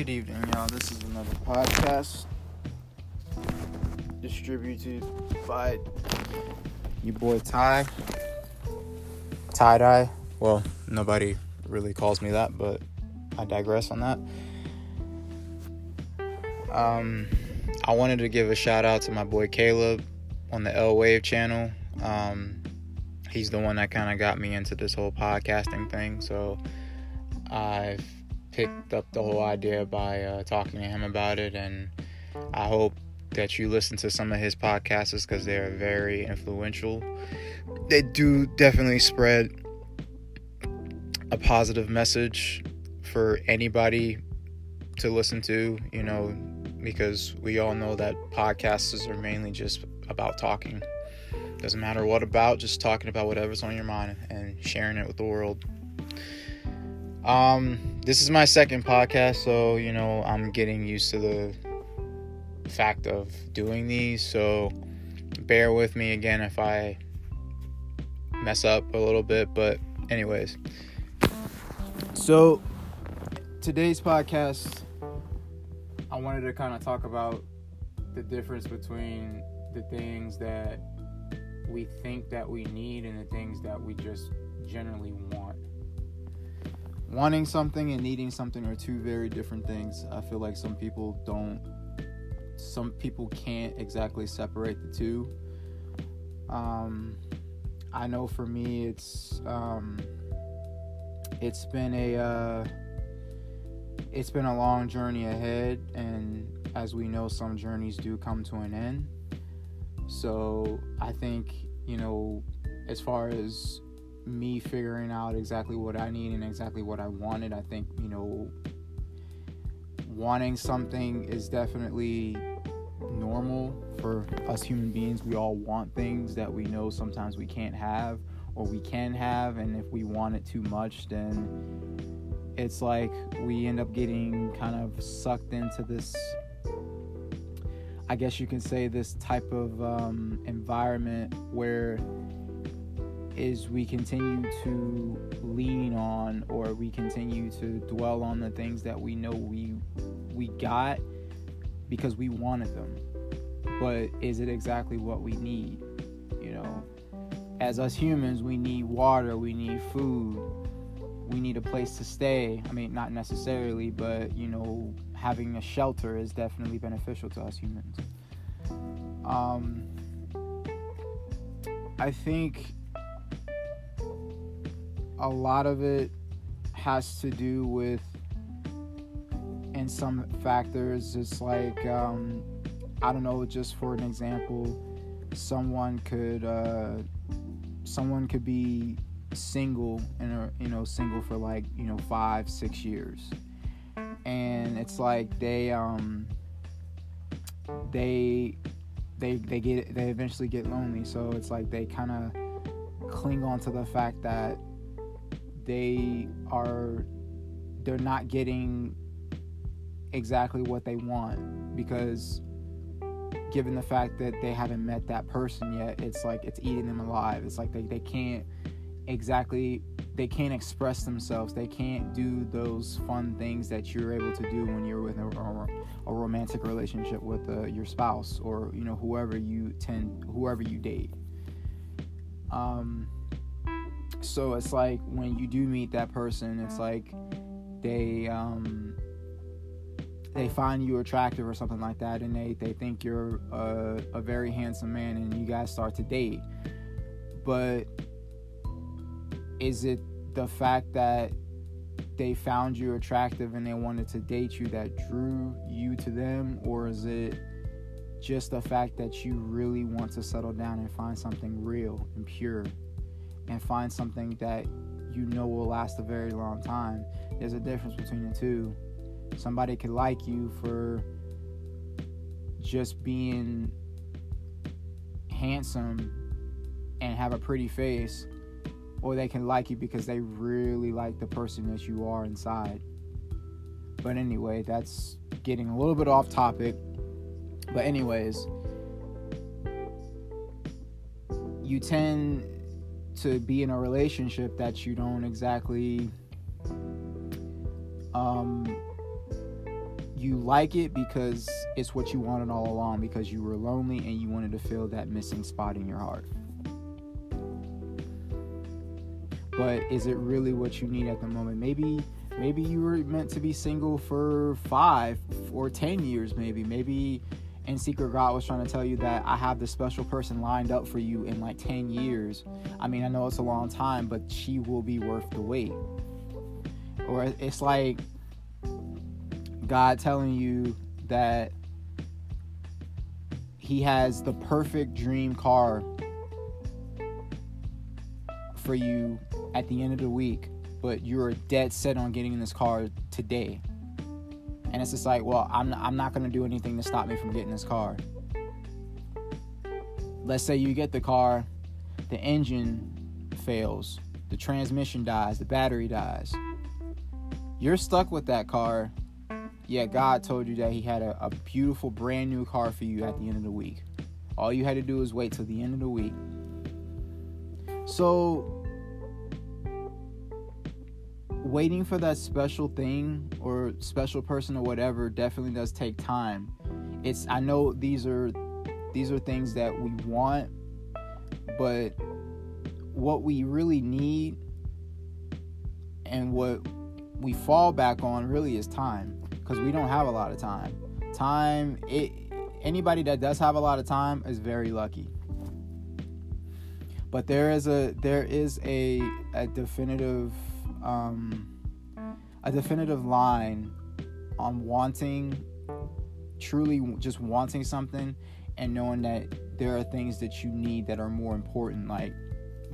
Good evening, y'all. This is another podcast distributed by your boy Ty. Tie dye. Well, nobody really calls me that, but I digress on that. Um, I wanted to give a shout out to my boy Caleb on the L Wave channel. Um, he's the one that kind of got me into this whole podcasting thing. So I've picked up the whole idea by uh, talking to him about it, and I hope that you listen to some of his podcasts because they are very influential. They do definitely spread a positive message for anybody to listen to, you know, because we all know that podcasts are mainly just about talking. Doesn't matter what about, just talking about whatever's on your mind and sharing it with the world. Um, this is my second podcast, so you know I'm getting used to the fact of doing these. So bear with me again if I mess up a little bit. But anyways, so today's podcast, I wanted to kind of talk about the difference between the things that we think that we need and the things that we just generally want wanting something and needing something are two very different things. I feel like some people don't, some people can't exactly separate the two. Um, I know for me, it's um, it's been a uh, it's been a long journey ahead, and as we know, some journeys do come to an end. So I think you know, as far as me figuring out exactly what I need and exactly what I wanted. I think, you know, wanting something is definitely normal for us human beings. We all want things that we know sometimes we can't have or we can have. And if we want it too much, then it's like we end up getting kind of sucked into this. I guess you can say this type of um, environment where is we continue to lean on or we continue to dwell on the things that we know we we got because we wanted them. But is it exactly what we need? You know as us humans we need water we need food we need a place to stay. I mean not necessarily but you know having a shelter is definitely beneficial to us humans. Um i think a lot of it has to do with in some factors it's like um, i don't know just for an example someone could uh, someone could be single and you know single for like you know five six years. And it's like they um they they they get they eventually get lonely. So it's like they kind of cling on to the fact that they are they're not getting exactly what they want because given the fact that they haven't met that person yet it's like it's eating them alive. It's like they, they can't exactly they can't express themselves. They can't do those fun things that you're able to do when you're with a, a, romantic relationship with uh, your spouse or you know whoever you tend whoever you date. Um so it's like when you do meet that person it's like they um they find you attractive or something like that and they they think you're a, a very handsome man and you guys start to date. But is it the fact that they found you attractive and they wanted to date you that drew you to them? Or is it just the fact that you really want to settle down and find something real and pure and find something that you know will last a very long time. There's a difference between the two. Somebody could like you for just being handsome and have a pretty face, or they can like you because they really like the person that you are inside. But anyway, that's getting a little bit off topic. But, anyways, you tend to be in a relationship that you don't exactly um you like it because it's what you wanted all along because you were lonely and you wanted to fill that missing spot in your heart. But is it really what you need at the moment? Maybe maybe you were meant to be single for 5 or 10 years maybe. Maybe in secret God was trying to tell you that I have this special person lined up for you in like 10 years. I mean, I know it's a long time, but she will be worth the wait. Or it's like God telling you that He has the perfect dream car for you at the end of the week, but you're dead set on getting in this car today. And it's just like, well, I'm, I'm not going to do anything to stop me from getting this car. Let's say you get the car, the engine fails, the transmission dies, the battery dies. You're stuck with that car yeah, God told you that He had a, a beautiful, brand new car for you at the end of the week. All you had to do was wait till the end of the week. So, waiting for that special thing or special person or whatever definitely does take time. It's I know these are these are things that we want, but what we really need and what we fall back on really is time because we don't have a lot of time. Time, it anybody that does have a lot of time is very lucky. But there is a there is a a definitive um, a definitive line on wanting truly just wanting something and knowing that there are things that you need that are more important like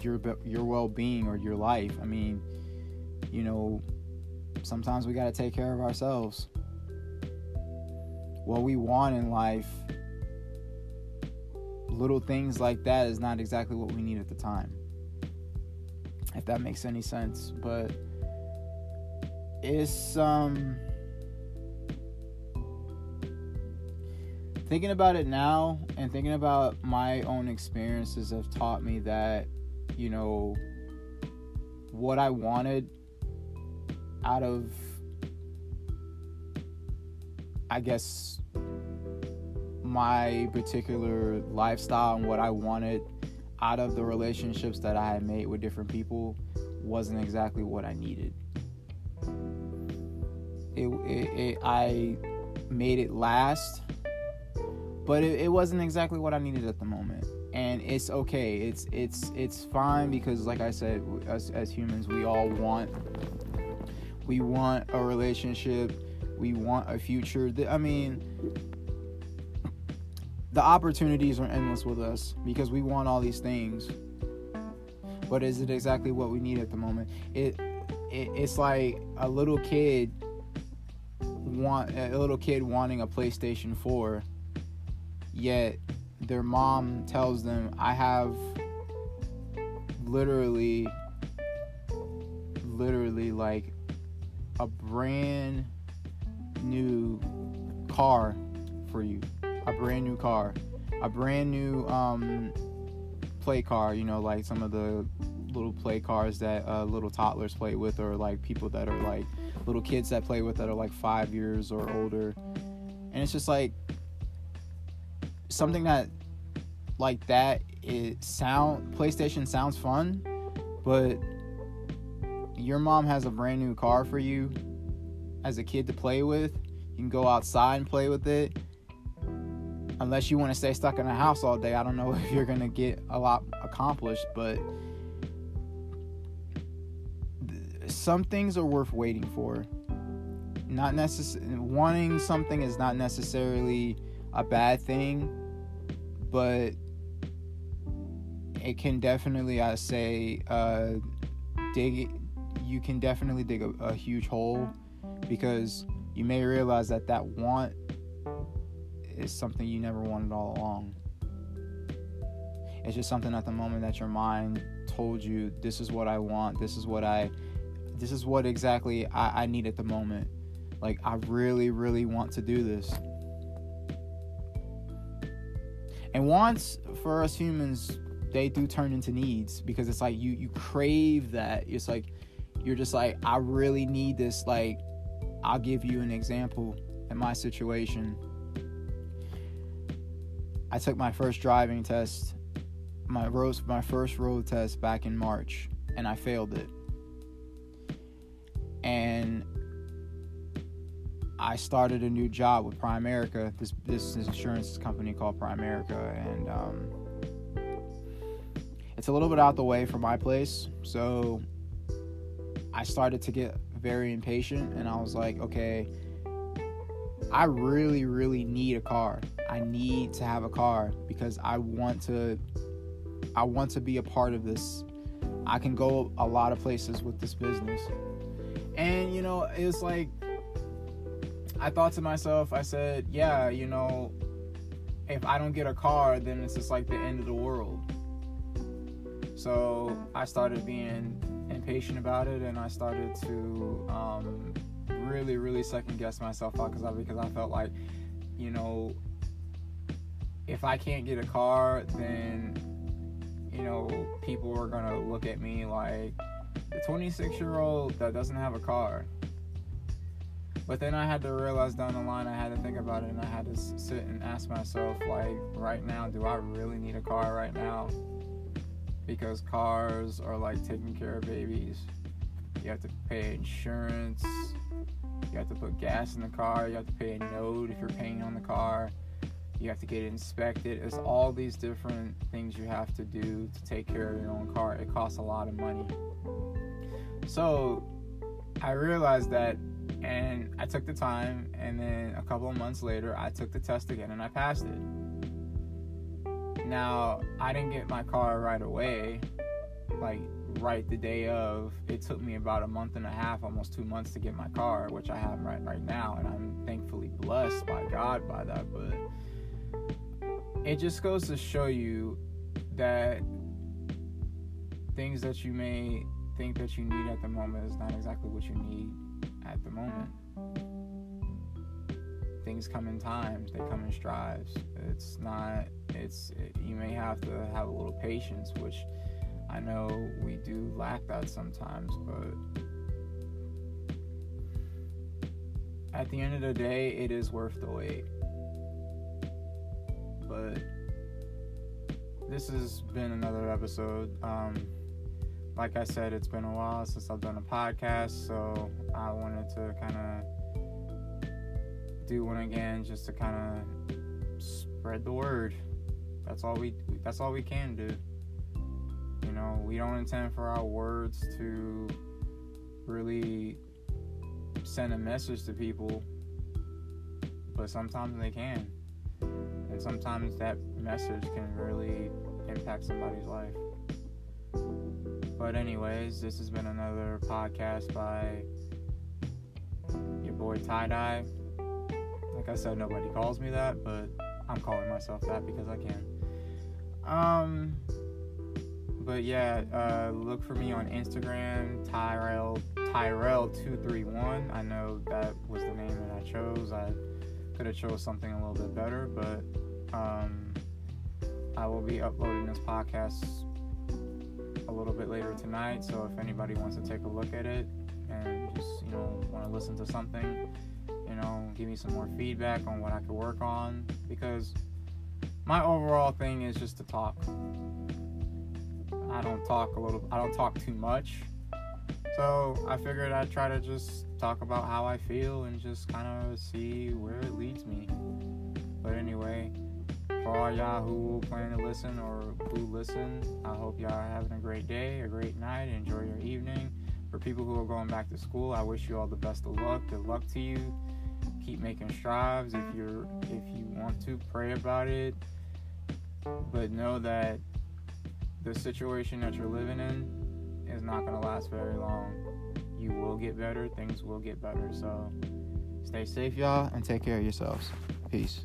your your well-being or your life. I mean, you know, sometimes we got to take care of ourselves what we want in life, little things like that is not exactly what we need at the time. If that makes any sense. But it's um thinking about it now and thinking about my own experiences have taught me that, you know, what I wanted out of I guess my particular lifestyle and what I wanted out of the relationships that I had made with different people wasn't exactly what I needed. It, it, it I made it last, but it, it wasn't exactly what I needed at the moment. And it's okay. It's it's it's fine because, like I said, as as humans, we all want we want a relationship we want a future. I mean, the opportunities are endless with us because we want all these things. But is it exactly what we need at the moment? It, it it's like a little kid want a little kid wanting a PlayStation 4 yet their mom tells them I have literally literally like a brand new car for you, a brand new car, a brand new um, play car. You know, like some of the little play cars that uh, little toddlers play with, or like people that are like little kids that play with that are like five years or older. And it's just like something that like that it sound PlayStation sounds fun, but your mom has a brand new car for you as a kid to play with. You can go outside and play with it. Unless you want to stay stuck in a house all day, I don't know if you're going to get a lot accomplished, but some things are worth waiting for. Not necessarily wanting something is not necessarily a bad thing, but it can definitely, I say, uh, dig. You can definitely dig a, a huge hole because you may realize that that want is something you never wanted all along. It's just something at the moment that your mind told you this is what I want, this is what I this is what exactly I, I need at the moment. Like I really, really want to do this. And wants for us humans, they do turn into needs because it's like you you crave that. It's like you're just like, I really need this like I'll give you an example. in my situation, I took my first driving test, my road, my first road test back in March, and I failed it. And I started a new job with Primerica, this this insurance company called Primerica, and um, it's a little bit out the way from my place, so I started to get very impatient, and I was like, okay, I really, really need a car. I need to have a car because I want to I want to be a part of this. I can go a lot of places with this business. And you know, it's like I thought to myself, I said, yeah, you know, if I don't get a car, then it's just like the end of the world. So I started being impatient about it and I started to um, really, really second guess myself because I because I felt like, you know, if I can't get a car, then you know people are gonna look at me like the 26 year old that doesn't have a car. But then I had to realize down the line, I had to think about it, and I had to sit and ask myself, like, right now, do I really need a car right now? Because cars are like taking care of babies. You have to pay insurance, you have to put gas in the car. You have to pay a note if you're paying on the car. You have to get it inspected. It's all these different things you have to do to take care of your own car. It costs a lot of money. So I realized that and I took the time and then a couple of months later I took the test again and I passed it. Now, I didn't get my car right away. Like right the day of. It took me about a month and a half, almost two months to get my car, which I have right right now, and I'm thankfully blessed by God by that. But it just goes to show you that things that you may think that you need at the moment is not exactly what you need at the moment. Things come in times, they come in strides. It's not, it's, it, you may have to have a little patience, which I know we do lack that sometimes, but at the end of the day, it is worth the wait. But this has been another episode. Um, like I said, it's been a while since I've done a podcast, so I wanted to kind of do one again just to kind of spread the word. That's all we that's all we can do. You know, we don't intend for our words to really send a message to people, but sometimes they can. And sometimes that message can really impact somebody's life. But, anyways, this has been another podcast by your boy Tie Dye. Like I said, nobody calls me that, but I'm calling myself that because I can. Um, but yeah, uh, look for me on Instagram, Tyrell Tyrell two three one. I know that was the name that I chose. I could have chose something a little bit better, but um, I will be uploading this podcast a little bit later tonight. So if anybody wants to take a look at it and just you know want to listen to something, you know, give me some more feedback on what I could work on because my overall thing is just to talk. I don't talk a little I don't talk too much. So I figured I'd try to just talk about how I feel and just kind of see where it leads me. But anyway, all y'all who plan to listen or who listen, I hope y'all are having a great day, a great night, enjoy your evening. For people who are going back to school, I wish you all the best of luck. Good luck to you. Keep making strides If you're if you want to, pray about it. But know that the situation that you're living in is not going to last very long. You will get better, things will get better. So stay safe, y'all, and take care of yourselves. Peace.